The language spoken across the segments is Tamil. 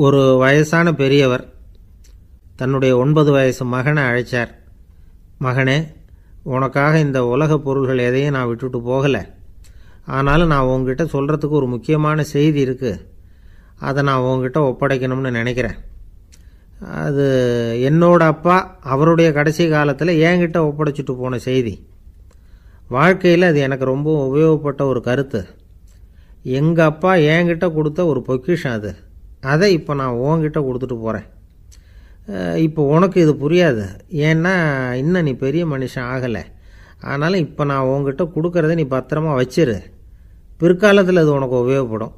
ஒரு வயசான பெரியவர் தன்னுடைய ஒன்பது வயசு மகனை அழைச்சார். மகனே உனக்காக இந்த உலக பொருள்கள் எதையும் நான் விட்டுட்டு போகலை. ஆனாலும் நான் உங்ககிட்ட சொல்கிறதுக்கு ஒரு முக்கியமான செய்தி இருக்குது அதை நான் உங்ககிட்ட ஒப்படைக்கணும்னு நினைக்கிறேன். அது என்னோட அப்பா அவருடைய கடைசி காலத்தில் என்கிட்ட ஒப்படைச்சிட்டு போன செய்தி. வாழ்க்கையில் அது எனக்கு ரொம்ப உபயோகப்பட்ட ஒரு கருத்து. எங்கள் அப்பா என்கிட்ட கொடுத்த ஒரு பொக்கிஷம் அது. அதை இப்போ நான் உன்கிட்ட கொடுத்துட்டு போகிறேன் இப்போ உனக்கு இது புரியாது. ஏன்னா இன்னும் நீ பெரிய மனுஷன் ஆகலை. ஆனாலும் இப்போ நான் உங்ககிட்ட கொடுக்குறத நீ பத்திரமா வச்சிரு. பிற்காலத்தில் அது உனக்கு உபயோகப்படும்.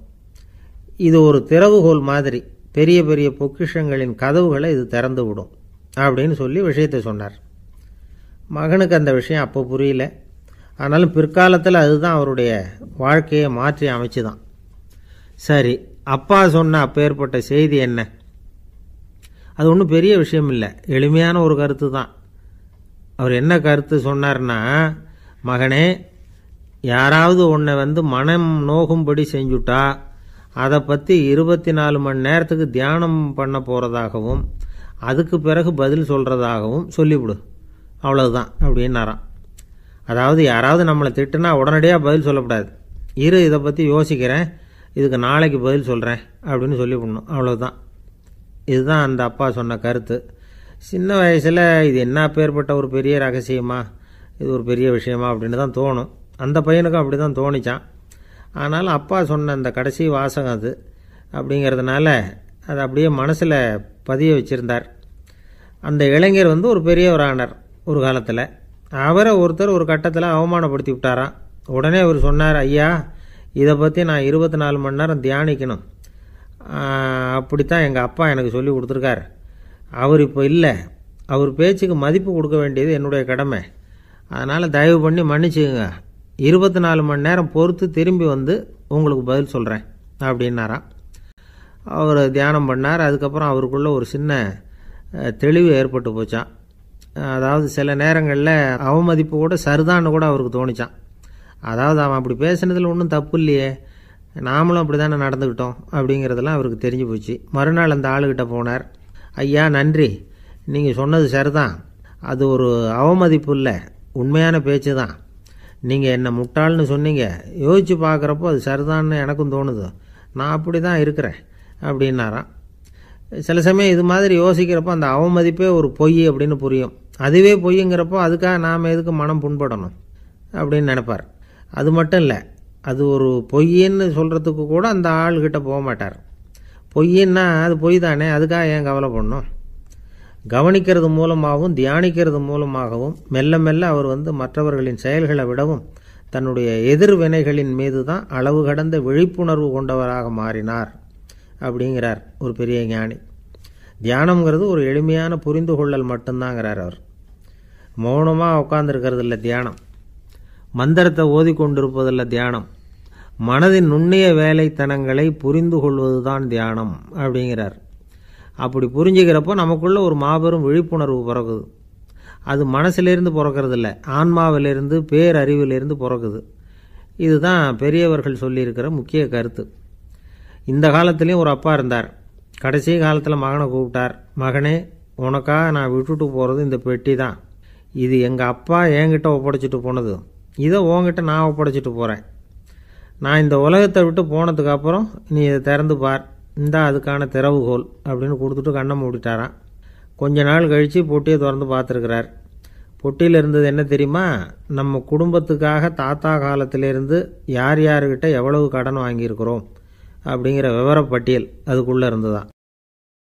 இது ஒரு திறவுகோல் மாதிரி பெரிய பெரிய பொக்கிஷங்களின் கதவுகளை இது திறந்து விடும் அப்படின்னு சொல்லி விஷயத்தை சொன்னார். மகனுக்கு அந்த விஷயம் அப்போ புரியல. ஆனாலும் பிற்காலத்தில் அதுதான் அவருடைய வாழ்க்கையை மாற்றி அமைச்சு தான் சரி அப்பா சொன்ன அப்பேற்பட்ட செய்தி என்ன? அது ஒன்றும் பெரிய விஷயம் இல்லை. எளிமையான ஒரு கருத்து தான் அவர் என்ன கருத்து சொன்னார்னா மகனே யாராவது உன்னை வந்து மனம் நோகும்படி செஞ்சுட்டா அதை பற்றி இருபத்தி நாலு மணி நேரத்துக்கு தியானம் பண்ண போகிறதாகவும் அதுக்கு பிறகு பதில் சொல்கிறதாகவும் சொல்லிவிடு. அவ்வளவுதான் அப்படின்னாராம். அதாவது யாராவது நம்மளை திட்டுனா உடனடியாக பதில் சொல்லக்கூடாது இரு இதை பற்றி யோசிக்கிறேன். இதுக்கு நாளைக்கு பதில் சொல்கிறேன் அப்படின்னு சொல்லிவிடணும். அவ்வளோதான் இதுதான் அந்த அப்பா சொன்ன கருத்து. சின்ன வயசில் இது என்ன பேர்பட்ட ஒரு பெரிய ரகசியமா? இது ஒரு பெரிய விஷயமா அப்படின்னு தான் தோணும். அந்த பையனுக்கும் அப்படி தான் தோணிச்சான். ஆனாலும் அப்பா சொன்ன அந்த கடைசி வாசகம் அது. அப்படிங்கிறதுனால அதை அப்படியே மனசில் பதிய வச்சுருந்தார். அந்த இளைஞர் வந்து ஒரு பெரியவரானார் ஒரு காலத்தில். அவரை ஒருத்தர் ஒரு கட்டத்தில் அவமானப்படுத்தி விட்டாராம். உடனே அவர் சொன்னார் ஐயா இதை பற்றி நான் இருபத்தி நாலு மணி நேரம் தியானிக்கணும். அப்படித்தான் எங்கள் அப்பா எனக்கு சொல்லி கொடுத்துருக்காரு. அவர் இப்போ இல்லை. அவர் பேச்சுக்கு மதிப்பு கொடுக்க வேண்டியது என்னுடைய கடமை. அதனால் தயவு பண்ணி மன்னிச்சுக்குங்க. இருபத்தி நாலு மணி நேரம் பொறுத்து திரும்பி வந்து உங்களுக்கு பதில் சொல்கிறேன் அப்படின்னாராம் அவர் தியானம் பண்ணார். அதுக்கப்புறம் அவருக்குள்ளே ஒரு சின்ன தெளிவு ஏற்பட்டு போச்சான் அதாவது சில நேரங்களில் அவமதிப்பு கூட சரிதான்னு கூட அவருக்கு தோணிச்சான் அதாவது அவன் அப்படி பேசுனதில் ஒன்றும் தப்பு இல்லையே. நாமளும் அப்படி தானே நடந்துக்கிட்டோம் அப்படிங்கிறதெல்லாம் அவருக்கு தெரிஞ்சு போச்சு. மறுநாள் அந்த ஆளுகிட்ட போனார். ஐயா நன்றி. நீங்கள் சொன்னது சரிதான். அது ஒரு அவமதிப்பு இல்லை. உண்மையான பேச்சு தான் நீங்கள் என்ன முட்டாள்னு சொன்னீங்க. யோசித்து பார்க்குறப்போ அது சரிதான்னு எனக்கும் தோணுது. நான் அப்படி தான் இருக்கிறேன் அப்படின்னாராம். சில சமயம் இது மாதிரி யோசிக்கிறப்போ அந்த அவமதிப்பே ஒரு பொய் அப்படின்னு புரியும். அதுவே பொய்ங்கிறப்போ அதுக்காக நாம் எதுக்கு மனம் புண்படணும்? அப்படின்னு நினைப்பார். அது மட்டும் இல்லை. அது ஒரு பொய்ன்னு சொல்கிறதுக்கு கூட அந்த ஆள்கிட்ட போக மாட்டார். பொய்ன்னா அது பொய் தானே அதுக்காக ஏன் கவலை பண்ணணும் கவனிக்கிறது மூலமாகவும் தியானிக்கிறது மூலமாகவும் மெல்ல மெல்ல அவர் வந்து மற்றவர்களின் செயல்களை விடவும் தன்னுடைய எதிர்வினைகளின் மீது தான் அளவு கடந்த விழிப்புணர்வு கொண்டவராக மாறினார் அப்படிங்கிறார் ஒரு பெரிய ஞானி. தியானம்ங்கிறது ஒரு எளிமையான புரிந்து கொள்ளல் மட்டும்தாங்கிறார் அவர். மௌனமாக உட்காந்துருக்கிறது இல்லை தியானம். மந்திரத்தை ஓதி கொண்டிருப்பதில்ல தியானம். மனதின் நுண்ணிய வேலைத்தனங்களை புரிந்து கொள்வதுதான் தியானம் அப்படிங்கிறார். அப்படி புரிஞ்சுக்கிறப்போ நமக்குள்ள ஒரு மாபெரும் விழிப்புணர்வு பிறகுது. அது மனசிலிருந்து பிறக்கிறது இல்லை ஆன்மாவிலிருந்து பேரறிவிலிருந்து பிறக்குது இதுதான் பெரியவர்கள் சொல்லியிருக்கிற முக்கிய கருத்து. இந்த காலத்துலேயும் ஒரு அப்பா இருந்தார். கடைசி காலத்தில் மகனை கூப்பிட்டார். மகனே உனக்காக நான் விட்டுட்டு போகிறது இந்த பெட்டி தான் இது எங்கள் அப்பா என்கிட்ட ஒப்படைச்சிட்டு போனது. இதை உங்ககிட்ட நான் ஒப்படைச்சிட்டு போகிறேன் நான் இந்த உலகத்தை விட்டு போனதுக்கு அப்புறம் நீ இதை திறந்து பார். இந்த அதுக்கான திறவுகோல் அப்படின்னு கொடுத்துட்டு கண்ணை மூடிட்டாரான் கொஞ்ச நாள் கழித்து பொட்டியை திறந்து பார்த்துருக்கிறார். பொட்டியில் இருந்தது என்ன தெரியுமா? நம்ம குடும்பத்துக்காக தாத்தா காலத்திலேருந்து யார் யாருக்கிட்ட எவ்வளவு கடன் வாங்கியிருக்கிறோம் அப்படிங்கிற விவரப்பட்டியல் அதுக்குள்ளே இருந்ததான்